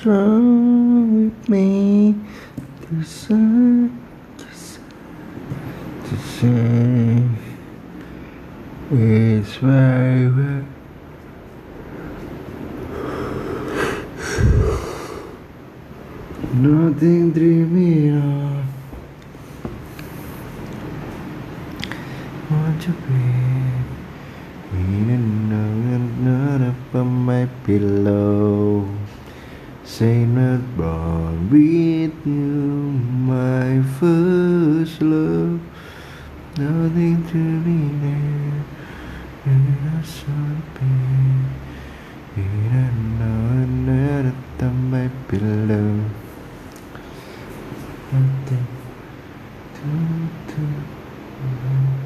What's wrong with me? To say, it's very, very. Nothing dreaming of. Want to be in another up on my pillow. Say not born with you, my first love. Nothing to be there, and I saw pain. In another up on my pillow. Nothing to do.